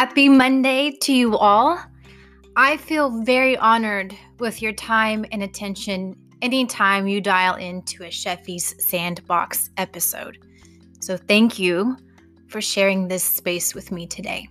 Happy Monday to you all. I feel very honored with your time and attention anytime you dial into a Sheffy's Sandbox episode. So, thank you for sharing this space with me today.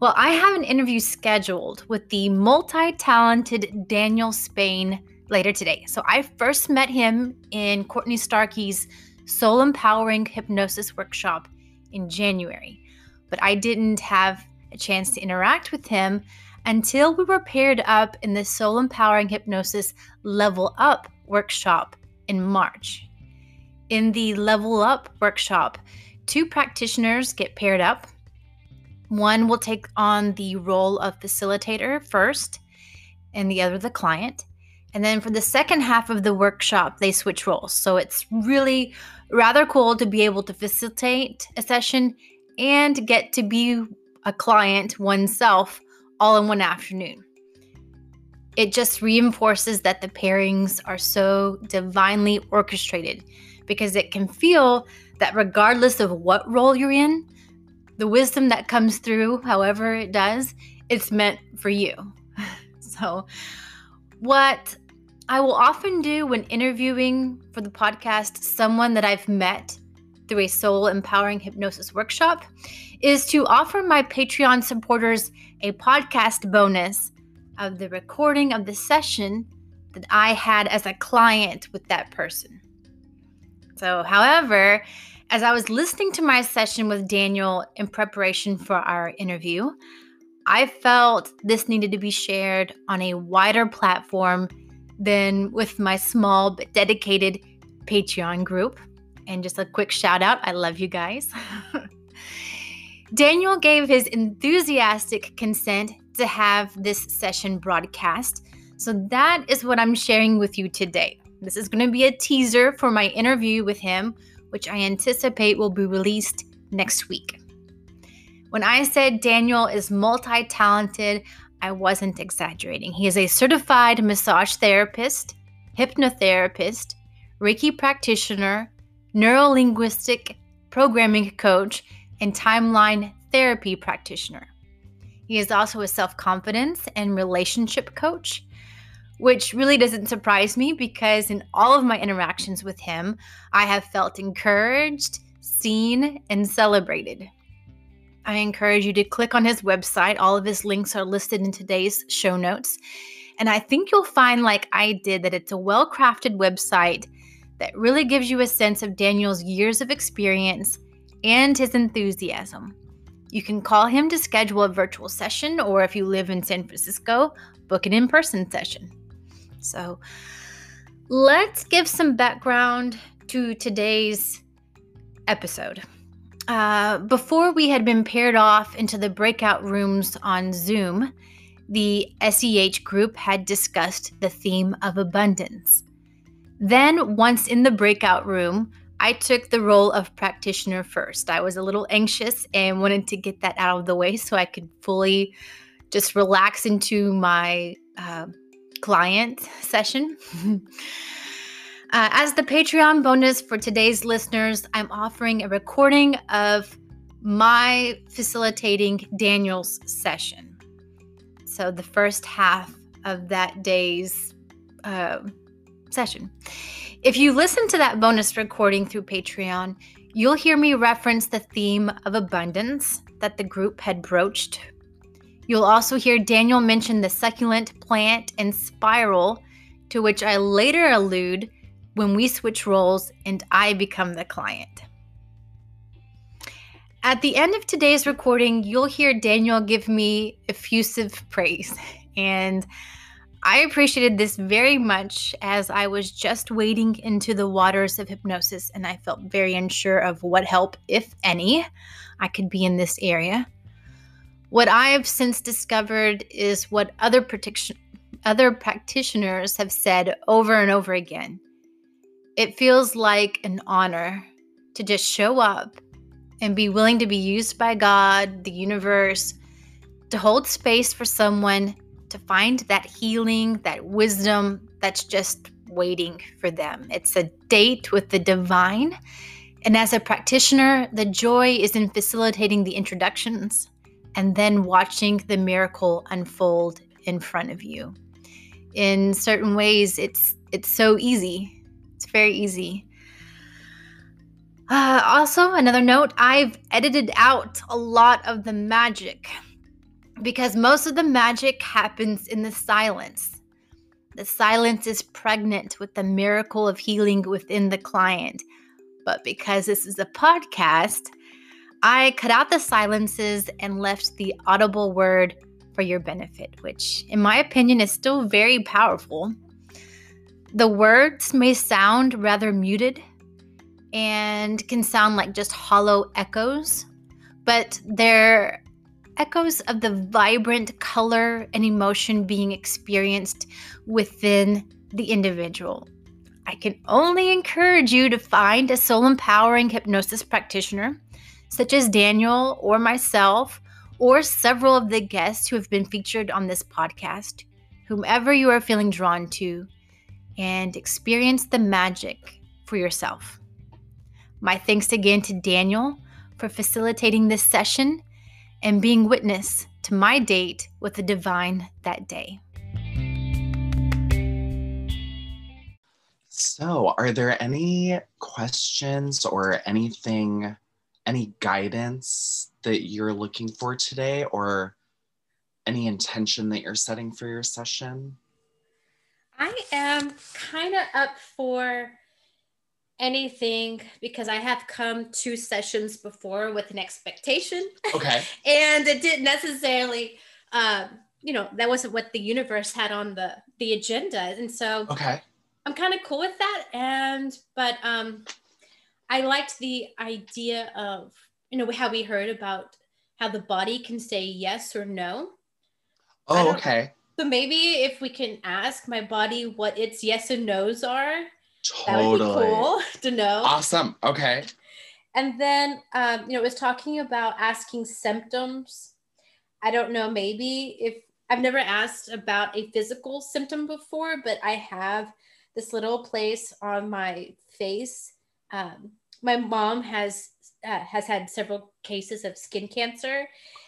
Well, I have an interview scheduled with the multi talented Daniel Spain later today. So, I first met him in Courtney Starkey's Soul Empowering Hypnosis Workshop in January but I didn't have a chance to interact with him until we were paired up in the Soul Empowering Hypnosis Level Up workshop in March. In the Level Up workshop, two practitioners get paired up. One will take on the role of facilitator first, and the other the client. And then for the second half of the workshop, they switch roles. So it's really rather cool to be able to facilitate a session and get to be a client oneself all in one afternoon. It just reinforces that the pairings are so divinely orchestrated because it can feel that regardless of what role you're in, the wisdom that comes through, however it does, it's meant for you. so, what I will often do when interviewing for the podcast someone that I've met through a soul empowering hypnosis workshop is to offer my Patreon supporters a podcast bonus of the recording of the session that I had as a client with that person. So, however, as I was listening to my session with Daniel in preparation for our interview, I felt this needed to be shared on a wider platform than with my small but dedicated Patreon group. And just a quick shout out I love you guys. Daniel gave his enthusiastic consent to have this session broadcast. So that is what I'm sharing with you today. This is going to be a teaser for my interview with him, which I anticipate will be released next week. When I said Daniel is multi talented, I wasn't exaggerating. He is a certified massage therapist, hypnotherapist, Reiki practitioner, neurolinguistic programming coach, and timeline therapy practitioner. He is also a self confidence and relationship coach, which really doesn't surprise me because in all of my interactions with him, I have felt encouraged, seen, and celebrated. I encourage you to click on his website. All of his links are listed in today's show notes. And I think you'll find, like I did, that it's a well crafted website that really gives you a sense of Daniel's years of experience and his enthusiasm. You can call him to schedule a virtual session, or if you live in San Francisco, book an in person session. So, let's give some background to today's episode. Uh, before we had been paired off into the breakout rooms on Zoom, the SEH group had discussed the theme of abundance. Then, once in the breakout room, I took the role of practitioner first. I was a little anxious and wanted to get that out of the way so I could fully just relax into my uh, client session. uh, as the Patreon bonus for today's listeners, I'm offering a recording of my facilitating Daniel's session. So, the first half of that day's uh, session. If you listen to that bonus recording through Patreon, you'll hear me reference the theme of abundance that the group had broached. You'll also hear Daniel mention the succulent plant and spiral, to which I later allude when we switch roles and I become the client. At the end of today's recording, you'll hear Daniel give me effusive praise. And I appreciated this very much as I was just wading into the waters of hypnosis and I felt very unsure of what help, if any, I could be in this area. What I've since discovered is what other, practic- other practitioners have said over and over again. It feels like an honor to just show up and be willing to be used by God, the universe, to hold space for someone to find that healing, that wisdom that's just waiting for them. It's a date with the divine. And as a practitioner, the joy is in facilitating the introductions, and then watching the miracle unfold in front of you. In certain ways, it's it's so easy. It's very easy. Uh, also, another note I've edited out a lot of the magic because most of the magic happens in the silence. The silence is pregnant with the miracle of healing within the client. But because this is a podcast, I cut out the silences and left the audible word for your benefit, which, in my opinion, is still very powerful. The words may sound rather muted and can sound like just hollow echoes, but they're echoes of the vibrant color and emotion being experienced within the individual. I can only encourage you to find a soul empowering hypnosis practitioner, such as Daniel or myself, or several of the guests who have been featured on this podcast, whomever you are feeling drawn to, and experience the magic for yourself. My thanks again to Daniel for facilitating this session and being witness to my date with the divine that day. So, are there any questions or anything, any guidance that you're looking for today, or any intention that you're setting for your session? I am kind of up for anything because I have come two sessions before with an expectation. Okay. and it didn't necessarily, um, you know, that wasn't what the universe had on the the agenda, and so okay, I'm kind of cool with that. And but um, I liked the idea of you know how we heard about how the body can say yes or no. Oh, okay. So maybe if we can ask my body what its yes and no's are, Totally. that would be cool to know. Awesome. Okay. And then, um, you know, it was talking about asking symptoms. I don't know, maybe if I've never asked about a physical symptom before, but I have this little place on my face. Um, my mom has uh, has had several cases of skin cancer,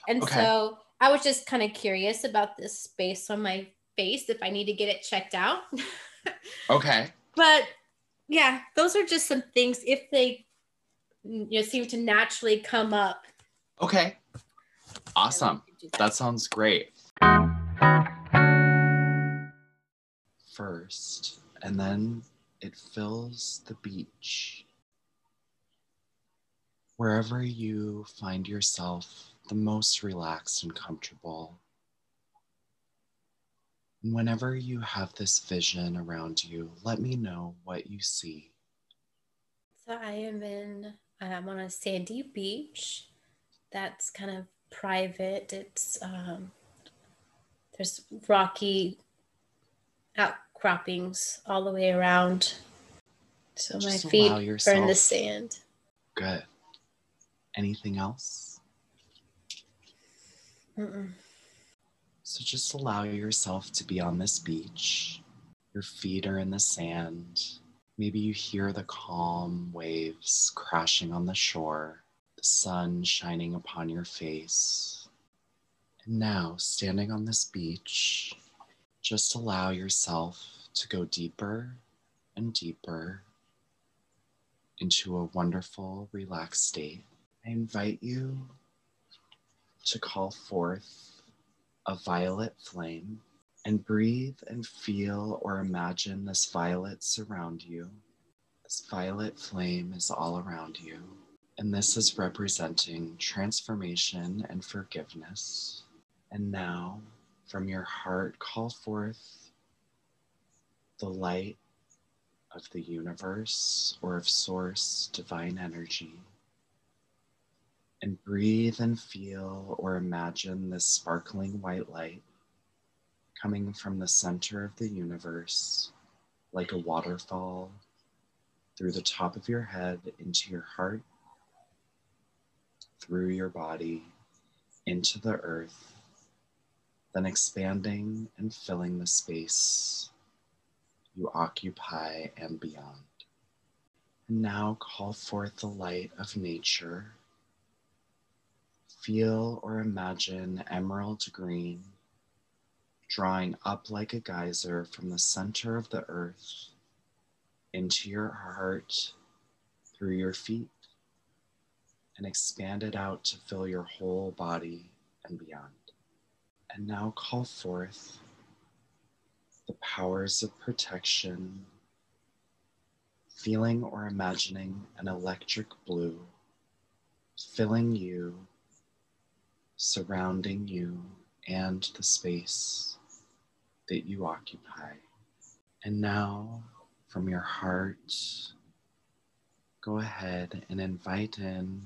and Okay. so I was just kind of curious about this space on my face if I need to get it checked out. Okay. but yeah those are just some things if they you know seem to naturally come up Okay. Awesome. then we can do That sounds great. First, and then it fills the beach. Wherever you find yourself the most relaxed and comfortable. Whenever you have this vision around you, let me know what you see. so i am in i'm on a sandy beach that's kind of private it's um there's rocky outcroppings all the way around so my feet allow are in the sand Good. Anything else? Mm-mm. So just allow yourself to be on this beach. Your feet are in the sand. Maybe you hear the calm waves crashing on the shore, the sun shining upon your face. And now, standing on this beach, just allow yourself to go deeper and deeper into a wonderful, relaxed state. I invite you to call forth a violet flame and breathe and feel or imagine this violet surround you. This violet flame is all around you, and this is representing transformation and forgiveness. And now, from your heart, call forth the light of the universe or of source divine energy and breathe and feel or imagine this sparkling white light coming from the center of the universe like a waterfall through the top of your head into your heart, through your body, into the earth, then expanding and filling the space you occupy and beyond. And now call forth the light of nature Feel or imagine emerald green drawing up like a geyser from the center of the earth into your heart through your feet and expand it out to fill your whole body and beyond. And now call forth the powers of protection, feeling or imagining an electric blue filling you, surrounding you, and the space that you occupy. And now, from your heart, go ahead and invite in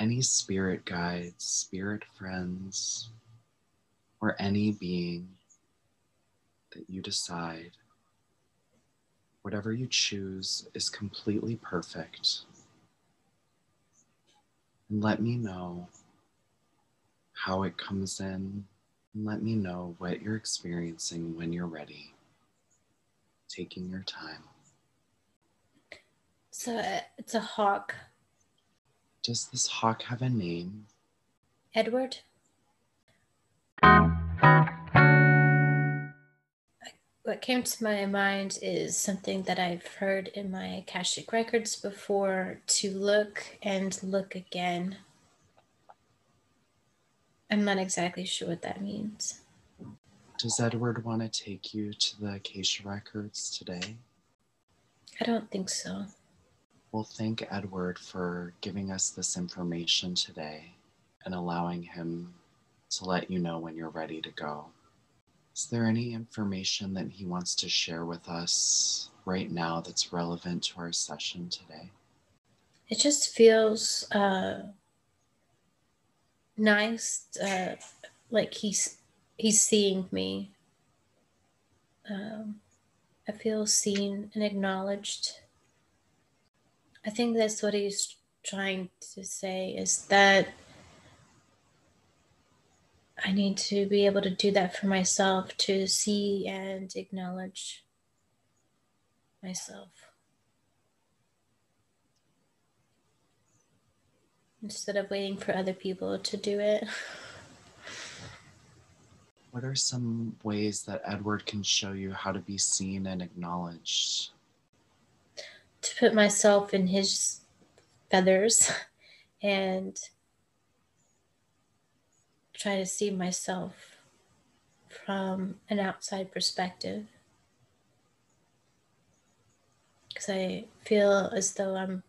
any spirit guides, spirit friends, or any being that you decide, whatever you choose is completely perfect. And let me know how it comes in, and let me know what you're experiencing when you're ready. Taking your time. So it's a hawk. Does this hawk have a name? Edward? What came to my mind is something that I've heard in my Akashic records before to look and look again. I'm not exactly sure what that means. Does Edward want to take you to the Akashic records today? I don't think so. Well, thank Edward for giving us this information today and allowing him to let you know when you're ready to go. Is there any information that he wants to share with us right now that's relevant to our session today? It just feels uh, nice, uh, like he's he's seeing me. Um, I feel seen and acknowledged. I think that's what he's trying to say is that I need to be able to do that for myself to see and acknowledge myself. Instead of waiting for other people to do it. What are some ways that Edward can show you how to be seen and acknowledged? To put myself in his feathers and try to see myself from an outside perspective. Because I feel as though I'm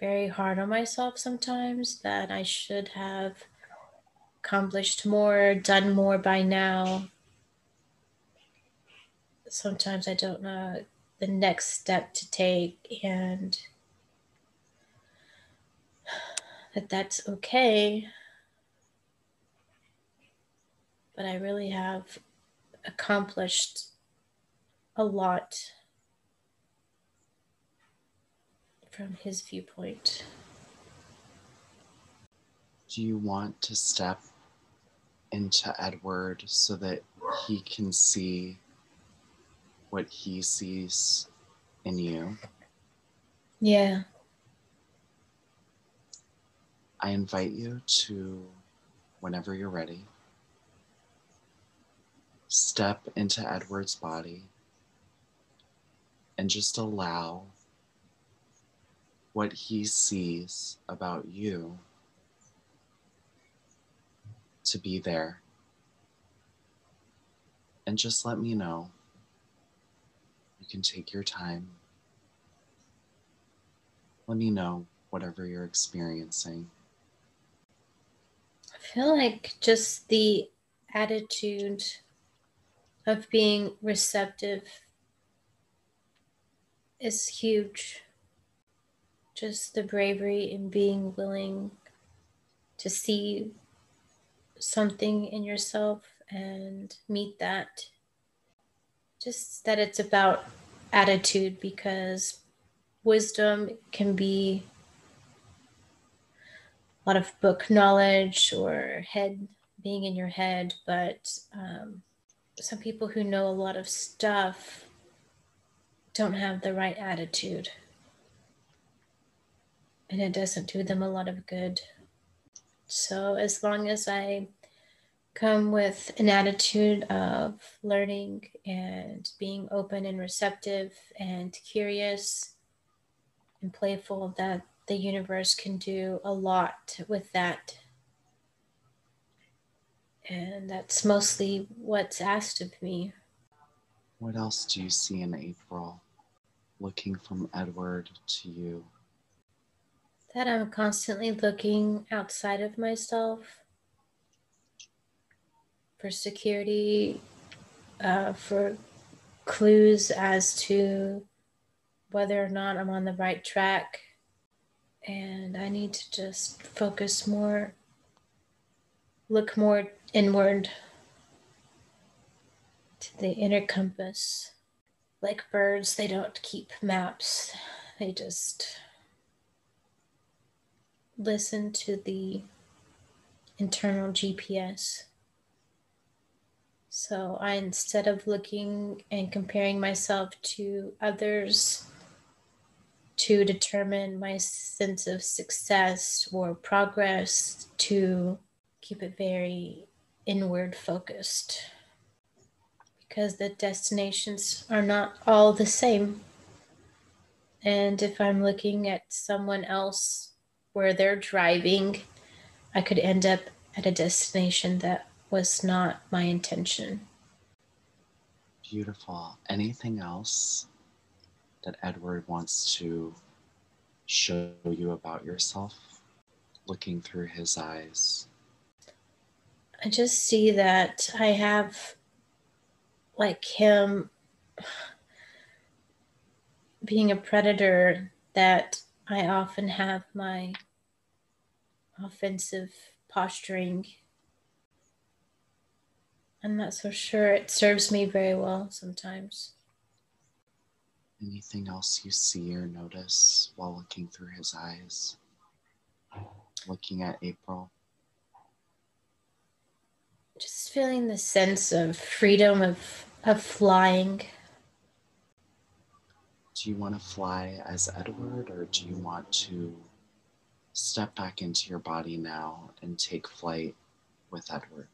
very hard on myself sometimes, that I should have accomplished more, done more by now. Sometimes I don't know the next step to take, and that that's okay. But I really have accomplished a lot from his viewpoint. Do you want to step into Edward so that he can see what he sees in you? Yeah. I invite you to, whenever you're ready, step into Edward's body and just allow what he sees about you to be there. And just let me know. You can take your time. Let me know whatever you're experiencing. I feel like just the attitude of being receptive is huge just the bravery in being willing to see something in yourself and meet that. Just that it's about attitude because wisdom can be a lot of book knowledge or head being in your head, but um, some people who know a lot of stuff don't have the right attitude. and it doesn't do them a lot of good. So, as long as I come with an attitude of learning and being open and receptive and curious and playful, that the universe can do a lot with that. And that's mostly what's asked of me. What else do you see in April? Looking from Edward to you. That I'm constantly looking outside of myself for security, uh, for clues as to whether or not I'm on the right track. And I need to just focus more, look more inward to the inner compass. Like birds, they don't keep maps, they just listen to the internal GPS. So I, instead of looking and comparing myself to others to determine my sense of success or progress, to keep it very inward focused because the destinations are not all the same. And if I'm looking at someone else where they're driving, I could end up at a destination that was not my intention. Beautiful. Anything else that Edward wants to show you about yourself, looking through his eyes? I just see that I have, like him, being a predator, that I often have my offensive posturing I'm not so sure it serves me very well sometimes. Anything else you see or notice while looking through his eyes? Looking at April? Just feeling the sense of freedom of, of flying. Do you want to fly as Edward or do you want to step back into your body now and take flight with Edward?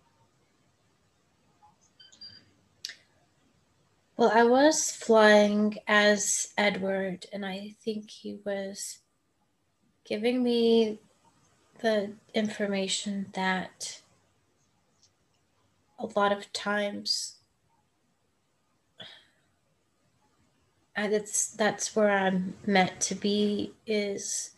Well, I was flying as Edward, and I think he was giving me the information that a lot of times I, that's that's where I'm meant to be is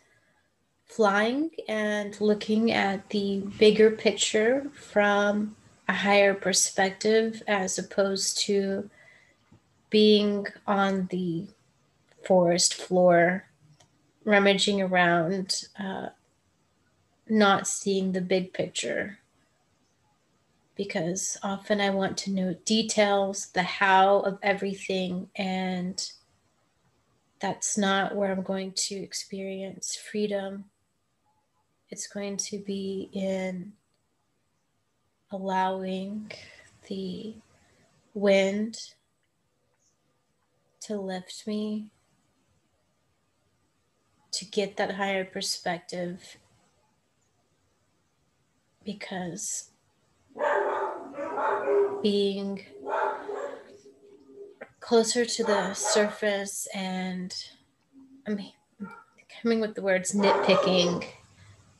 flying and looking at the bigger picture from a higher perspective as opposed to being on the forest floor, rummaging around, uh, not seeing the big picture. Because often I want to know details, the how of everything, and that's not where I'm going to experience freedom. It's going to be in allowing the wind to lift me, to get that higher perspective, because being closer to the surface and I'm coming with the words nitpicking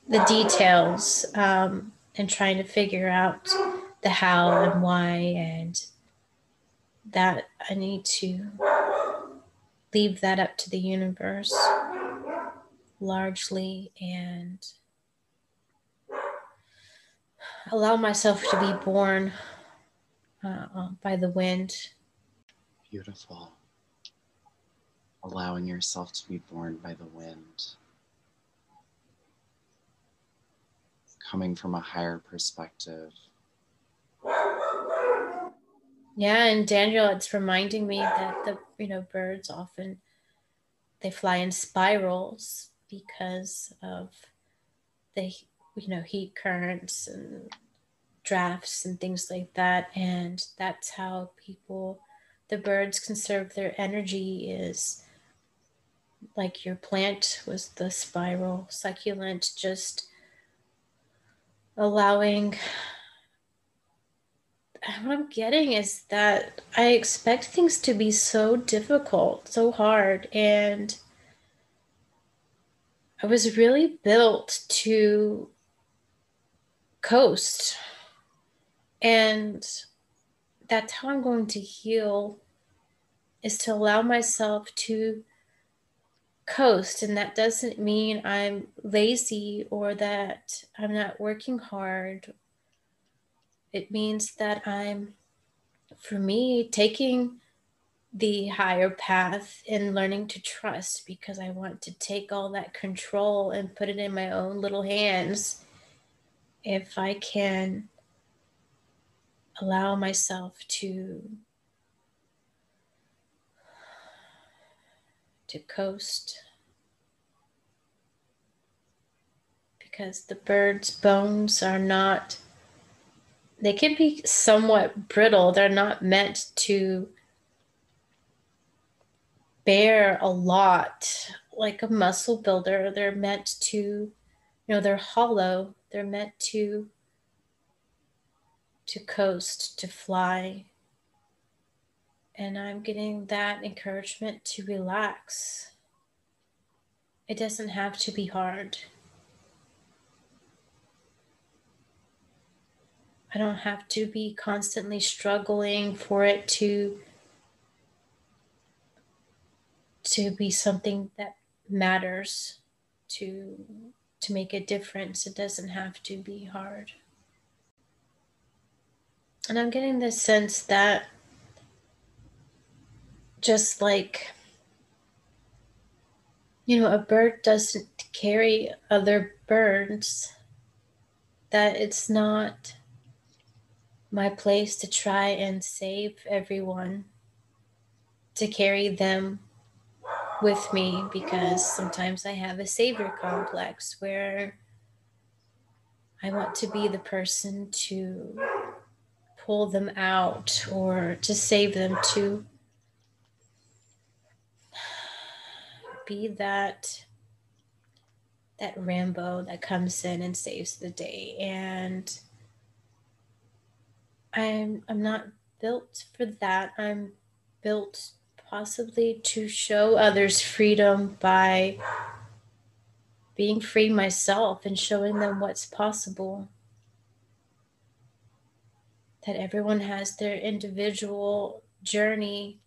the details um, and trying to figure out the how and why and that I need to leave that up to the universe largely and allow myself to be borne uh, by the wind. Beautiful. Allowing yourself to be borne by the wind. Coming from a higher perspective. Yeah, and Daniel, it's reminding me that the you know birds often they fly in spirals because of the you know heat currents and drafts and things like that, and that's how people the birds conserve their energy is like your plant was the spiral succulent, just allowing. What I'm getting is that I expect things to be so difficult, so hard, and I was really built to coast. And that's how I'm going to heal is to allow myself to coast. And that doesn't mean I'm lazy or that I'm not working hard. It means that I'm, for me, taking the higher path and learning to trust because I want to take all that control and put it in my own little hands. If I can allow myself to to coast. Because the bird's bones are not they can be somewhat brittle. They're not meant to bear a lot. Like a muscle builder they're meant to you know they're hollow they're meant to to coast to fly and I'm getting that encouragement to relax. It doesn't have to be hard. I don't have to be constantly struggling for it to to be something that matters to to make a difference. It doesn't have to be hard. And I'm getting this sense that just like you know a bird doesn't carry other birds that it's not my place to try and save everyone to carry them with me because sometimes I have a savior complex where I want to be the person to pull them out or to save them to be that that Rambo that comes in and saves the day. And I'm I'm not built for that. I'm built possibly to show others freedom by being free myself and showing them what's possible. That everyone has their individual journey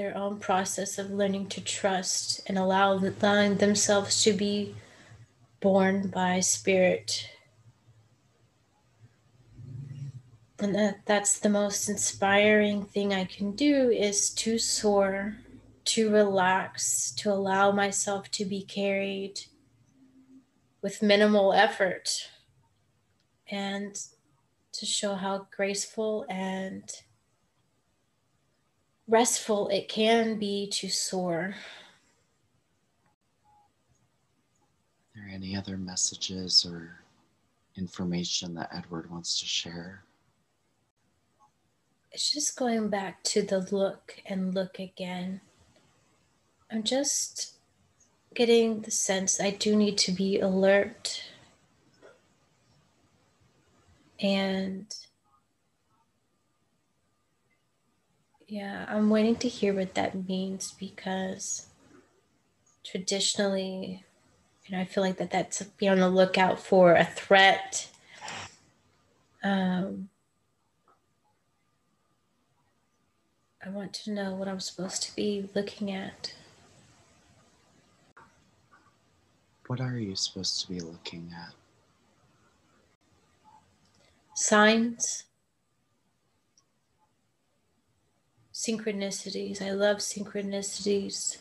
their own process of learning to trust and allow allowing themselves to be borne by spirit. And that, that's the most inspiring thing I can do is to soar, to relax, to allow myself to be carried with minimal effort and to show how graceful and restful it can be to soar. Are there any other messages or information that Edward wants to share? It's just going back to the look and look again. I'm just getting the sense I do need to be alert and Yeah, I'm waiting to hear what that means because traditionally, you know, I feel like that that's be on the lookout for a threat. Um, I want to know what I'm supposed to be looking at. What are you supposed to be looking at? Signs synchronicities. I love synchronicities.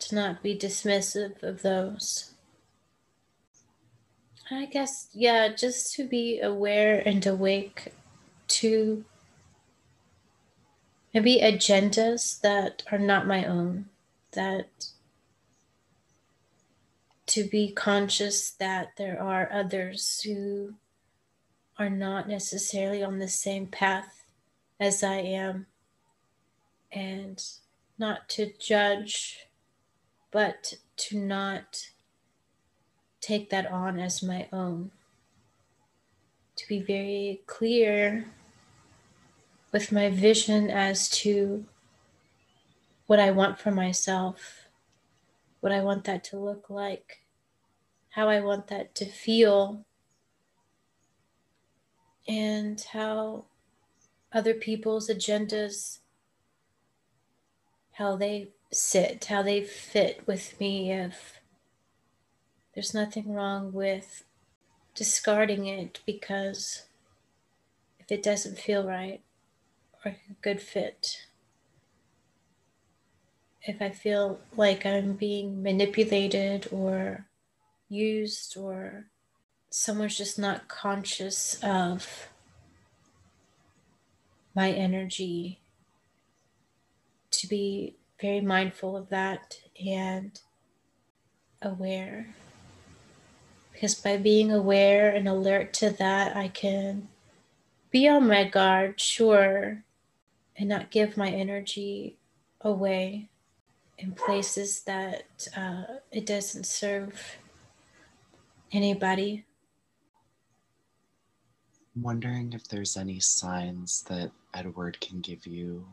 To not be dismissive of those. I guess, yeah, just to be aware and awake to maybe agendas that are not my own, that to be conscious that there are others who are not necessarily on the same path as I am, and not to judge, but to not take that on as my own. To be very clear with my vision as to what I want for myself, what I want that to look like, how I want that to feel, and how other people's agendas, how they sit, how they fit with me. If there's nothing wrong with discarding it because if it doesn't feel right a good fit, if I feel like I'm being manipulated or used or someone's just not conscious of my energy to be very mindful of that and aware. Because by being aware and alert to that i can be on my guard sure and not give my energy away in places that uh, it doesn't serve anybody I'm wondering if there's any signs that Edward can give you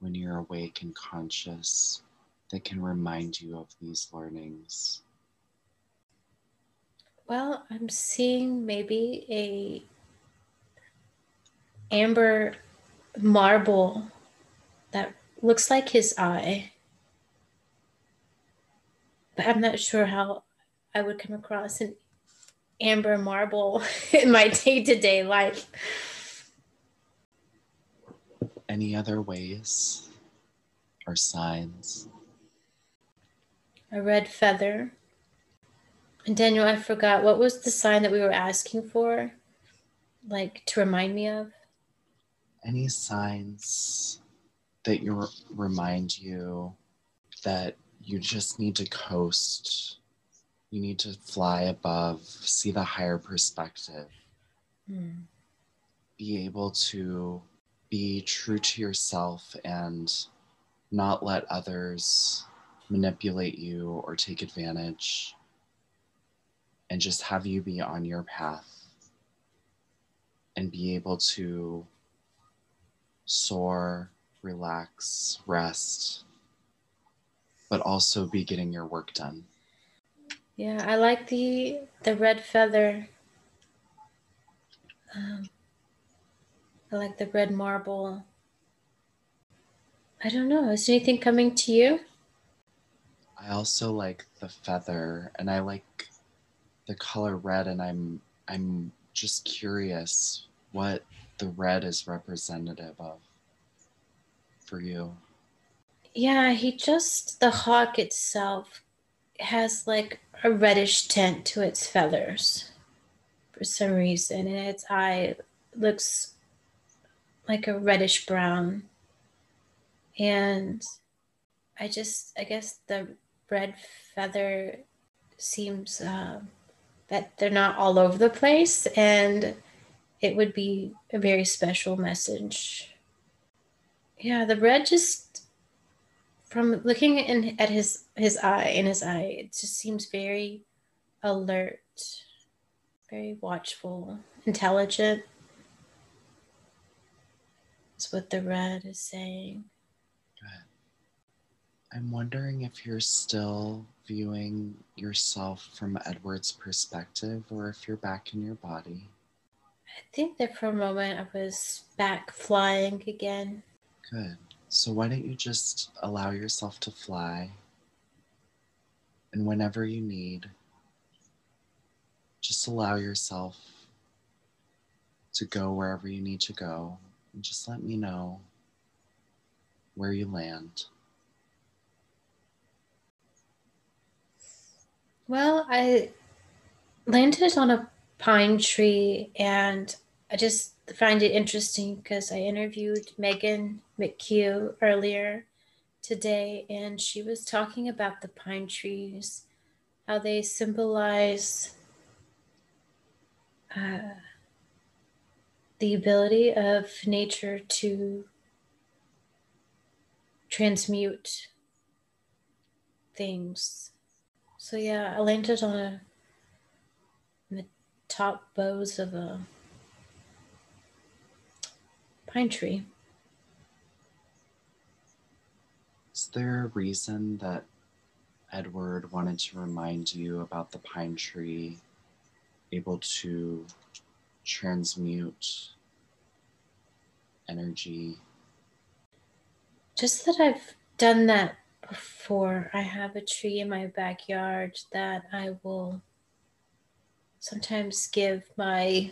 when you're awake and conscious that can remind you of these learnings. Well, I'm seeing maybe a amber marble that looks like his eye. But I'm not sure how I would come across an amber marble in my day to day life. Any other ways or signs? A red feather. And Daniel, I forgot what was the sign that we were asking for? Like to remind me of? Any signs that you remind you that you just need to coast you need to fly above, see the higher perspective, mm. be able to be true to yourself and not let others manipulate you or take advantage, and just have you be on your path and be able to soar, relax, rest, but also be getting your work done. Yeah, I like the the red feather. Um, I like the red marble. I don't know. Is anything coming to you? I also like the feather, and I like the color red, and I'm I'm just curious what the red is representative of for you. Yeah, he just the hawk itself has like a reddish tint to its feathers for some reason, and its eye looks like a reddish brown. And I just, I guess the red feather seems uh, that they're not all over the place, and it would be a very special message. Yeah, the red just from looking in at his his eye in his eye it just seems very alert very watchful intelligent. That's what the red is saying. I'm wondering if you're still viewing yourself from edward's perspective or if you're back in your body i think that for a moment i was back flying again good so, why don't you just allow yourself to fly? And whenever you need, just allow yourself to go wherever you need to go. And just let me know where you land. Well, I landed on a pine tree and I just find it interesting because I interviewed Megan McHugh earlier today, and she was talking about the pine trees, how they symbolize uh, the ability of nature to transmute things. So yeah, I landed on a top boughs of a pine tree. Is there a reason that Edward wanted to remind you about the pine tree, able to transmute energy? Just that I've done that before. I have a tree in my backyard that I will sometimes give my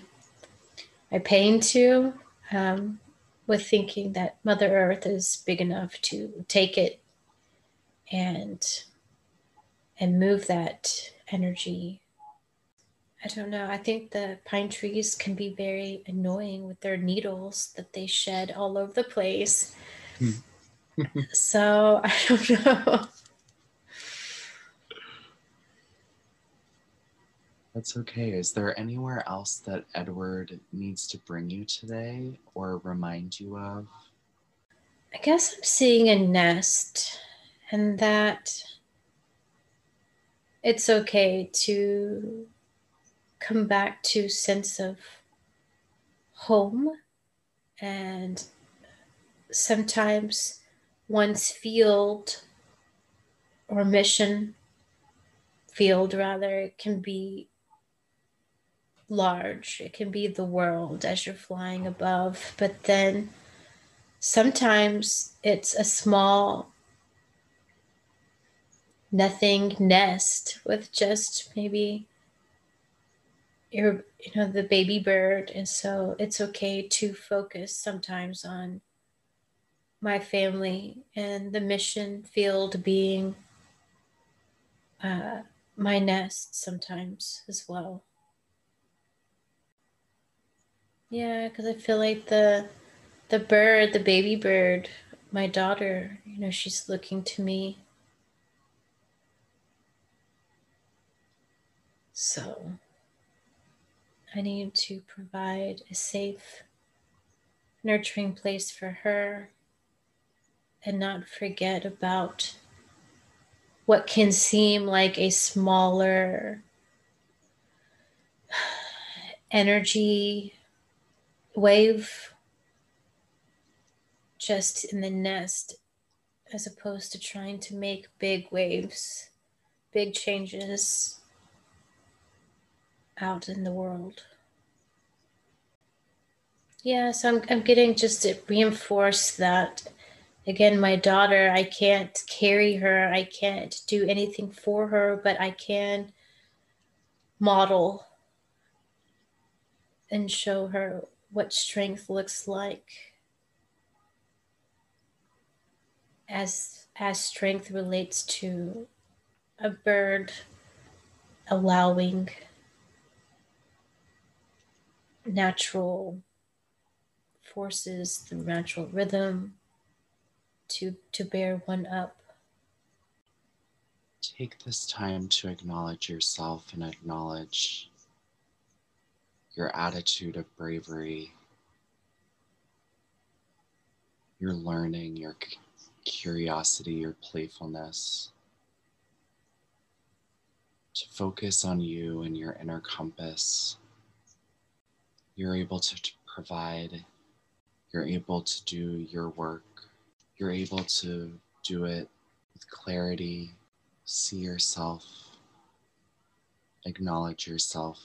my pain to um, with thinking that Mother Earth is big enough to take it and and move that energy. I don't know. I think the pine trees can be very annoying with their needles that they shed all over the place. so I don't know. That's okay. Is there anywhere else that Edward needs to bring you today or remind you of? I guess I'm seeing a nest and that it's okay to come back to sense of home and sometimes one's field or mission field rather can be large. It can be the world as you're flying above but then sometimes it's a small nothing nest with just maybe your you know the baby bird. And so it's okay to focus sometimes on my family and the mission field being uh, my nest sometimes as well yeah because i feel like the the bird the baby bird my daughter you know she's looking to me. So I need to provide a safe, nurturing place for her and not forget about what can seem like a smaller energy wave just in the nest as opposed to trying to make big waves, big changes out in the world. Yeah, so I'm, I'm getting just to reinforce that. Again, my daughter, I can't carry her, I can't do anything for her, but I can model and show her what strength looks like as as strength relates to a bird allowing natural forces, the natural rhythm to to bear one up. Take this time to acknowledge yourself and acknowledge your attitude of bravery, your learning, your curiosity, your playfulness. To focus on you and your inner compass. You're able to provide, you're able to do your work, you're able to do it with clarity, see yourself, acknowledge yourself.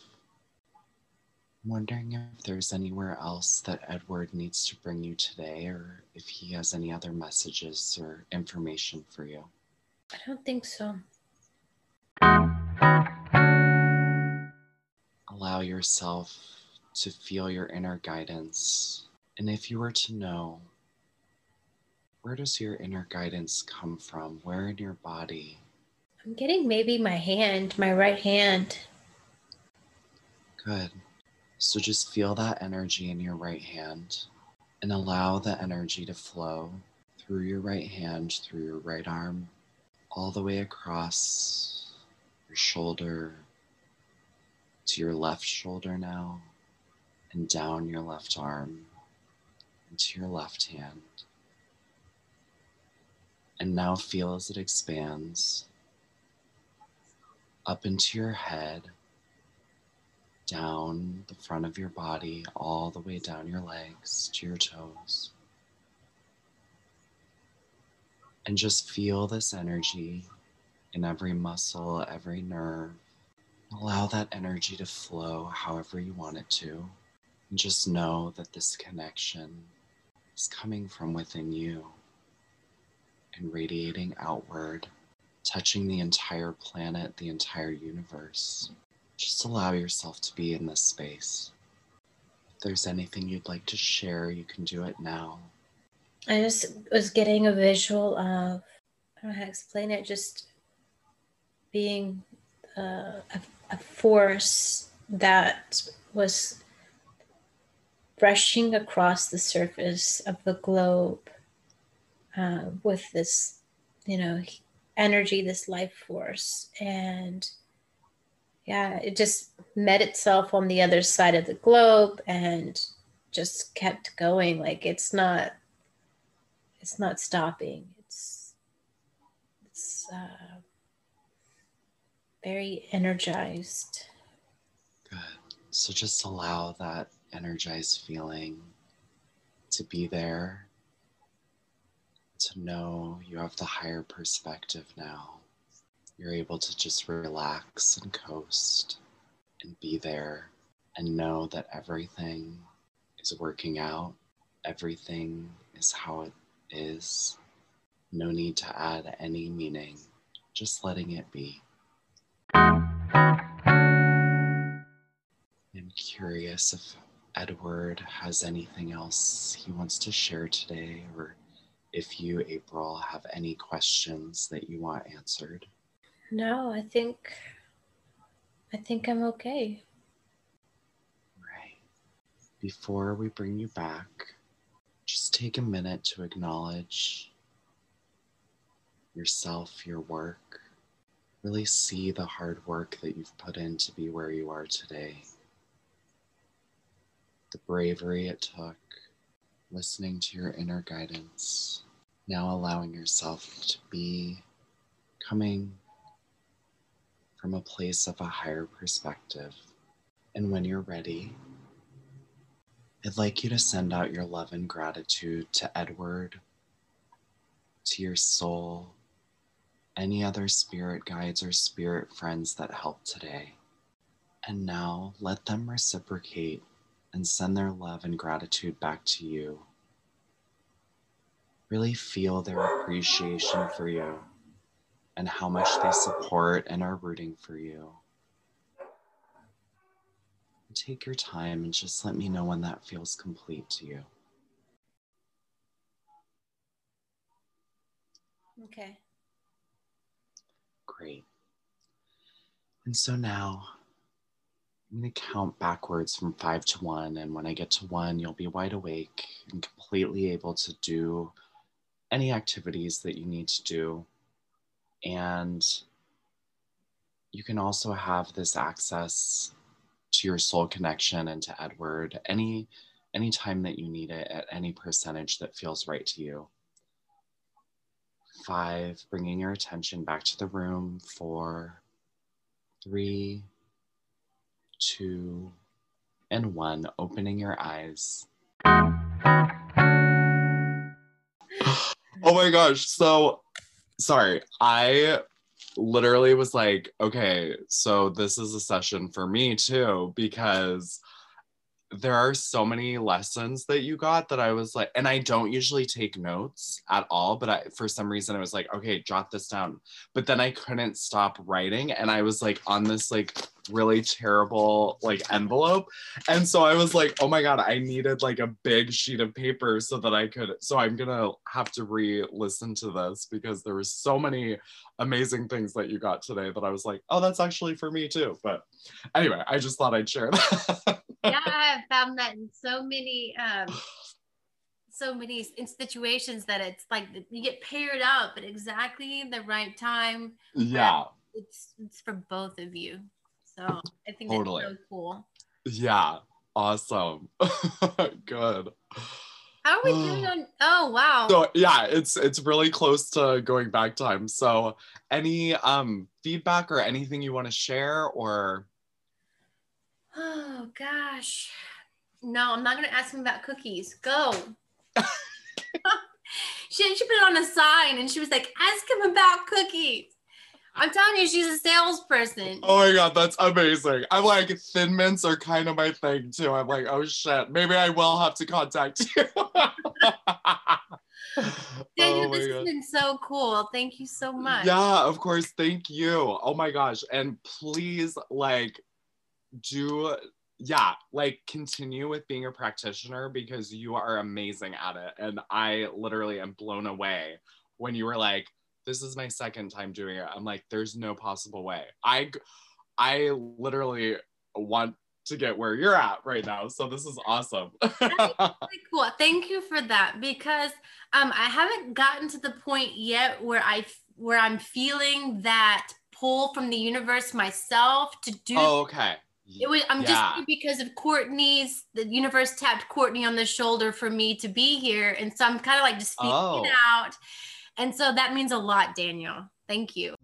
Wondering if there's anywhere else that Edward needs to bring you today, or if he has any other messages or information for you. I don't think so. Allow yourself to feel your inner guidance. And if you were to know, where does your inner guidance come from? Where in your body? I'm getting maybe my hand, my right hand. Good. So just feel that energy in your right hand and allow the energy to flow through your right hand, through your right arm, all the way across your shoulder to your left shoulder now and down your left arm into your left hand. And now feel as it expands up into your head, down the front of your body, all the way down your legs to your toes. And just feel this energy in every muscle, every nerve. Allow that energy to flow however you want it to. And just know that this connection is coming from within you and radiating outward, touching the entire planet, the entire universe. Just allow yourself to be in this space. If there's anything you'd like to share, you can do it now. I just was getting a visual of, I don't know how to explain it, just being uh, a, a force that was brushing across the surface of the globe uh, with this, you know, energy, this life force. And yeah, it just met itself on the other side of the globe and just kept going. Like it's not, it's not stopping. It's, it's uh, very energized. Good. So just allow that energized feeling to be there, to know you have the higher perspective now. You're able to just relax and coast and be there and know that everything is working out, everything is how it is. No need to add any meaning, just letting it be. I'm curious if Edward has anything else he wants to share today, or if you, April, have any questions that you want answered. No, I think I think I'm okay. Right. Before we bring you back, just take a minute to acknowledge yourself, your work. Really see the hard work that you've put in to be where you are today the bravery it took, listening to your inner guidance, now allowing yourself to be coming from a place of a higher perspective. And when you're ready, I'd like you to send out your love and gratitude to Edward, to your soul, any other spirit guides or spirit friends that helped today. And now let them reciprocate and send their love and gratitude back to you. Really feel their appreciation for you and how much they support and are rooting for you. Take your time and just let me know when that feels complete to you. Okay. Great. And so now I'm going to count backwards from five to one. And when I get to one, you'll be wide awake and completely able to do any activities that you need to do. And you can also have this access to your soul connection and to Edward any any time that you need it at any percentage that feels right to you. Five, bringing your attention back to the room. Four, three, two, and one, opening your eyes. oh my gosh. So sorry. I literally was like, okay, so this is a session for me too, because there are so many lessons that you got that I was like, and I don't usually take notes at all, but I, for some reason I was like, okay, jot this down. But then I couldn't stop writing, and I was like on this like really terrible like envelope, and so I was like, oh my god, I needed like a big sheet of paper so that I could. So I'm gonna have to re-listen to this because there were so many amazing things that you got today that I was like, oh, that's actually for me too. But anyway, I just thought I'd share that. yeah, I have found that in so many um so many in situations that it's like you get paired up at exactly the right time. Yeah. It's it's for both of you. So I think totally. that's so cool. Yeah. awesome. Good. How are we doing on? Oh wow. So yeah, it's it's really close to going back time. So any um feedback or anything you want to share or Oh gosh. No, I'm not gonna ask him about cookies. Go. she she put it on a sign and she was like, ask him about cookies. I'm telling you, she's a salesperson. Oh my god, that's amazing. I'm like thin mints are kind of my thing too. I'm like, oh shit, maybe I will have to contact you. Daniel, oh this has been so cool. Thank you so much. Yeah, of course. Thank you. Oh my gosh. And please, like, do yeah, like continue with being a practitioner because you are amazing at it. And I literally am blown away when you were like, this is my second time doing it. I'm like, there's no possible way. I I literally want to get where you're at right now. So this is awesome. really cool. Thank you for that because um I haven't gotten to the point yet where I where I'm feeling that pull from the universe myself to do Oh, okay. It was I'm yeah. just because of Courtney's the universe tapped Courtney on the shoulder for me to be here. And so I'm kind of like just speaking oh. out. And so that means a lot, Daniel. Thank you.